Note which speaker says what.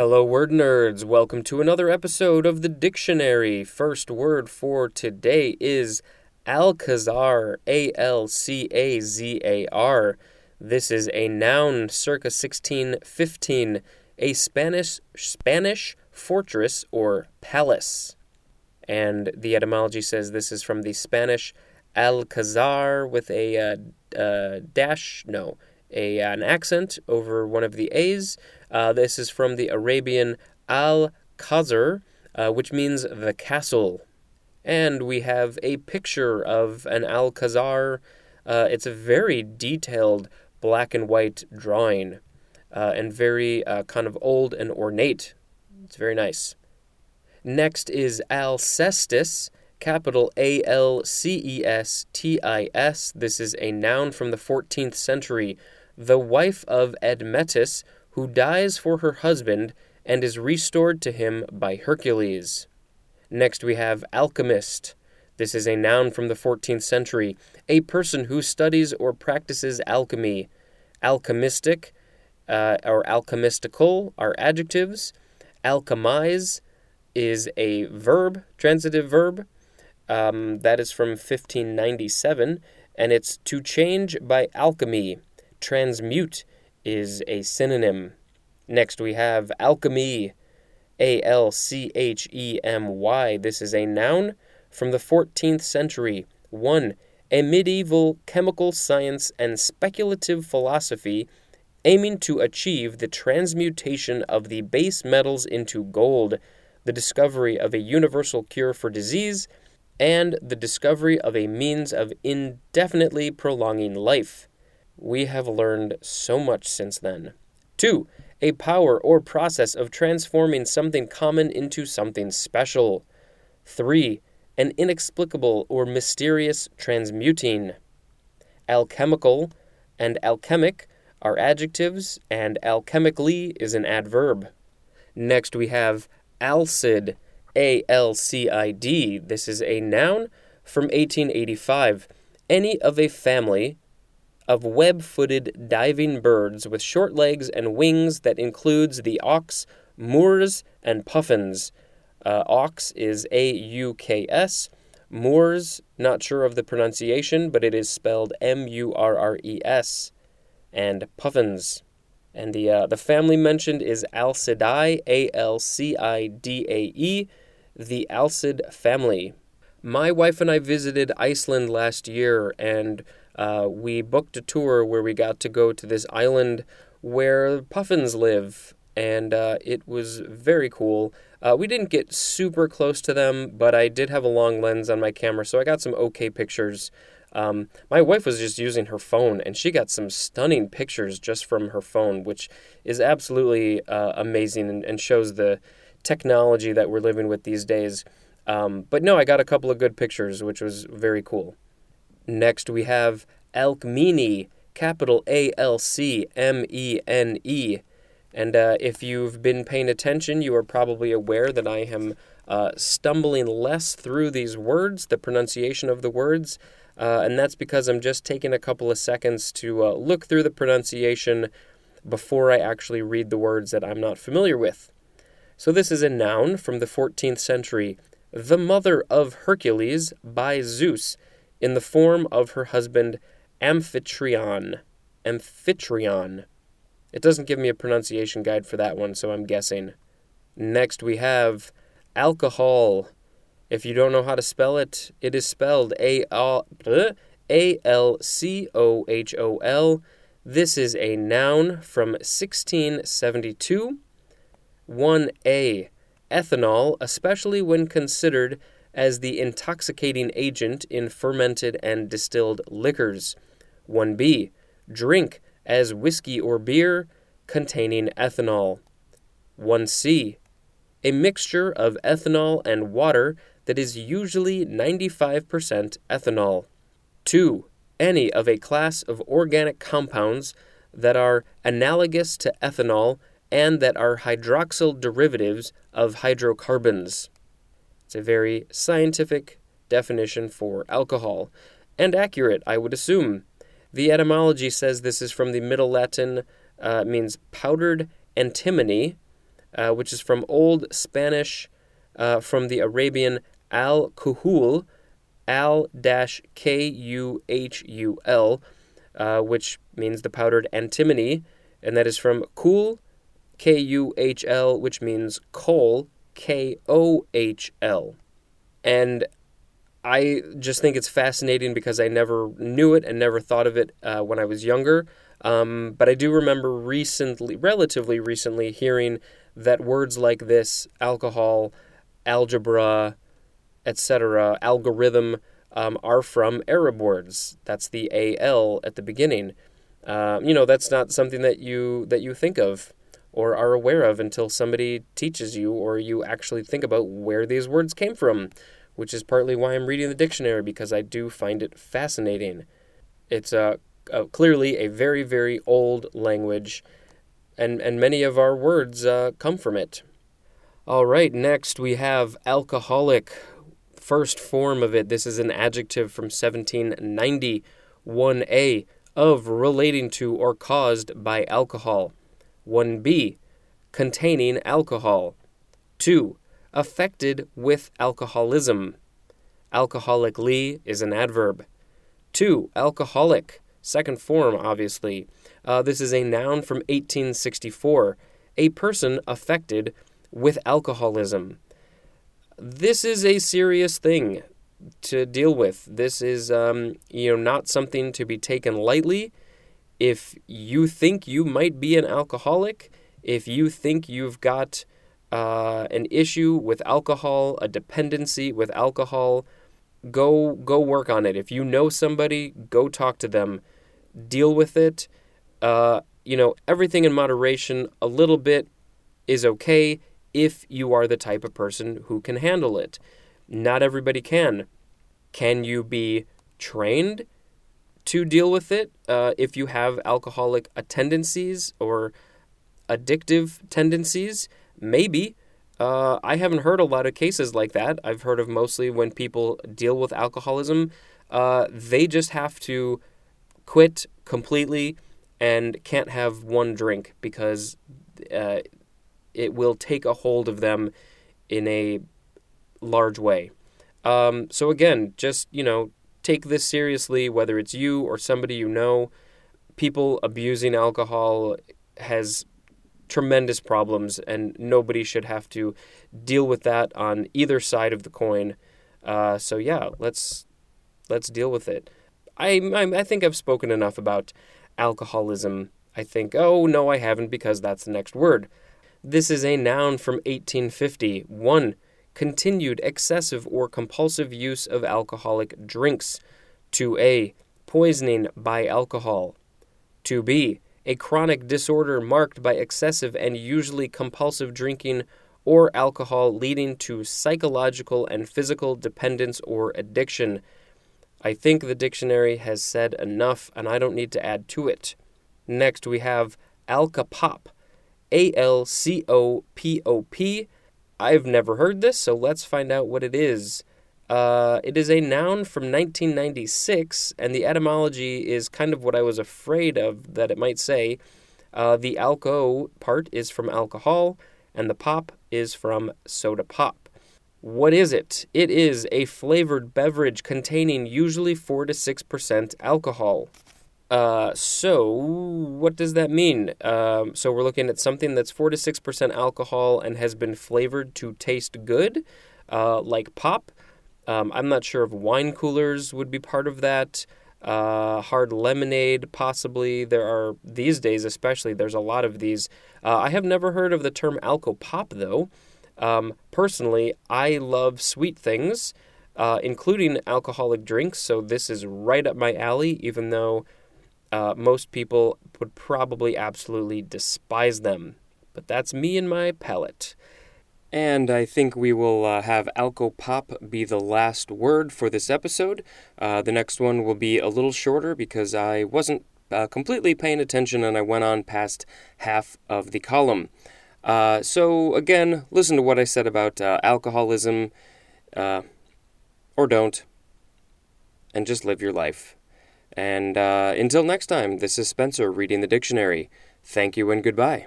Speaker 1: Hello, word nerds. Welcome to another episode of the dictionary. First word for today is Alcazar, A L C A Z A R. This is a noun circa 1615, a Spanish Spanish fortress or palace. And the etymology says this is from the Spanish Alcazar with a uh, uh, dash, no, a, an accent over one of the A's. Uh, this is from the Arabian Al Khazar, uh, which means the castle. And we have a picture of an Alcazar. Uh, it's a very detailed black and white drawing uh, and very uh, kind of old and ornate. It's very nice. Next is Alcestis, capital A L C E S T I S. This is a noun from the 14th century. The wife of Admetus, who dies for her husband and is restored to him by Hercules. Next, we have alchemist. This is a noun from the 14th century, a person who studies or practices alchemy. Alchemistic uh, or alchemistical are adjectives. Alchemize is a verb, transitive verb. Um, that is from 1597, and it's to change by alchemy. Transmute is a synonym. Next, we have alchemy, A L C H E M Y. This is a noun from the 14th century. 1. A medieval chemical science and speculative philosophy aiming to achieve the transmutation of the base metals into gold, the discovery of a universal cure for disease, and the discovery of a means of indefinitely prolonging life. We have learned so much since then. 2. A power or process of transforming something common into something special. 3. An inexplicable or mysterious transmuting. Alchemical and alchemic are adjectives, and alchemically is an adverb. Next, we have alcid, A L C I D. This is a noun from 1885. Any of a family of web footed diving birds with short legs and wings that includes the auks, moors, and puffins. Uh, auks is A U K S. Moors, not sure of the pronunciation, but it is spelled M U R R E S and puffins. And the uh, the family mentioned is Alcidae, A L C I D A E, the Alcid family. My wife and I visited Iceland last year, and uh, we booked a tour where we got to go to this island where puffins live, and uh, it was very cool. Uh, we didn't get super close to them, but I did have a long lens on my camera, so I got some okay pictures. Um, my wife was just using her phone, and she got some stunning pictures just from her phone, which is absolutely uh, amazing and, and, shows the technology that we're living with these days. Um, but no, I got a couple of good pictures, which was very cool. Next, we have Alcmene, capital A L C M E N E. And uh, if you've been paying attention, you are probably aware that I am uh, stumbling less through these words, the pronunciation of the words. Uh, and that's because I'm just taking a couple of seconds to uh, look through the pronunciation before I actually read the words that I'm not familiar with. So, this is a noun from the 14th century, the mother of Hercules by Zeus, in the form of her husband Amphitryon. Amphitryon. It doesn't give me a pronunciation guide for that one, so I'm guessing. Next, we have alcohol. If you don't know how to spell it, it is spelled A uh, L C O H O L. This is a noun from 1672. 1a. Ethanol, especially when considered as the intoxicating agent in fermented and distilled liquors. 1b. Drink, as whiskey or beer, containing ethanol. 1c. A mixture of ethanol and water that is usually 95% ethanol. 2. Any of a class of organic compounds that are analogous to ethanol and that are hydroxyl derivatives of hydrocarbons. It's a very scientific definition for alcohol, and accurate, I would assume. The etymology says this is from the Middle Latin, uh, means powdered antimony, uh, which is from Old Spanish, uh, from the Arabian al kuhul, al k u h u l, which means the powdered antimony, and that is from kuhl, k u h l, which means coal, k o h l. And I just think it's fascinating because I never knew it and never thought of it uh, when I was younger. Um, but I do remember recently, relatively recently, hearing that words like this, alcohol, algebra, etc., algorithm, um, are from Arab words. That's the al at the beginning. Uh, you know, that's not something that you that you think of or are aware of until somebody teaches you or you actually think about where these words came from which is partly why I'm reading the dictionary because I do find it fascinating. It's uh, uh, clearly a very, very old language, and, and many of our words uh, come from it. All right, next we have alcoholic. First form of it, this is an adjective from 1790, 1a, of relating to or caused by alcohol. 1b, containing alcohol. 2 affected with alcoholism. Alcoholically is an adverb. Two, alcoholic, second form, obviously. Uh, this is a noun from 1864. A person affected with alcoholism. This is a serious thing to deal with. This is, um, you know, not something to be taken lightly. If you think you might be an alcoholic, if you think you've got uh, an issue with alcohol, a dependency with alcohol, go go work on it. If you know somebody, go talk to them, deal with it. Uh, you know, everything in moderation. A little bit is okay if you are the type of person who can handle it. Not everybody can. Can you be trained to deal with it uh, if you have alcoholic tendencies or addictive tendencies? Maybe. Uh, I haven't heard a lot of cases like that. I've heard of mostly when people deal with alcoholism, uh, they just have to quit completely and can't have one drink because uh, it will take a hold of them in a large way. Um, so, again, just, you know, take this seriously, whether it's you or somebody you know. People abusing alcohol has tremendous problems, and nobody should have to deal with that on either side of the coin. Uh, so yeah, let's let's deal with it. I, I I think I've spoken enough about alcoholism. I think oh no, I haven't because that's the next word. This is a noun from 1850. One, continued excessive or compulsive use of alcoholic drinks. 2a, poisoning by alcohol. 2b, a chronic disorder marked by excessive and usually compulsive drinking or alcohol leading to psychological and physical dependence or addiction. I think the dictionary has said enough and I don't need to add to it. Next, we have alcopop. A L C O P O P. I've never heard this, so let's find out what it is. Uh, it is a noun from 1996, and the etymology is kind of what I was afraid of that it might say. Uh, the alco part is from alcohol, and the pop is from soda pop. What is it? It is a flavored beverage containing usually 4 to 6% alcohol. Uh, so, what does that mean? Um, so, we're looking at something that's 4 to 6% alcohol and has been flavored to taste good, uh, like pop. Um, I'm not sure if wine coolers would be part of that. Uh, hard lemonade, possibly. There are, these days especially, there's a lot of these. Uh, I have never heard of the term alco pop, though. Um, personally, I love sweet things, uh, including alcoholic drinks, so this is right up my alley, even though uh, most people would probably absolutely despise them. But that's me and my palate. And I think we will uh, have Alco Pop be the last word for this episode. Uh, the next one will be a little shorter because I wasn't uh, completely paying attention and I went on past half of the column. Uh, so, again, listen to what I said about uh, alcoholism, uh, or don't, and just live your life. And uh, until next time, this is Spencer reading the dictionary. Thank you and goodbye.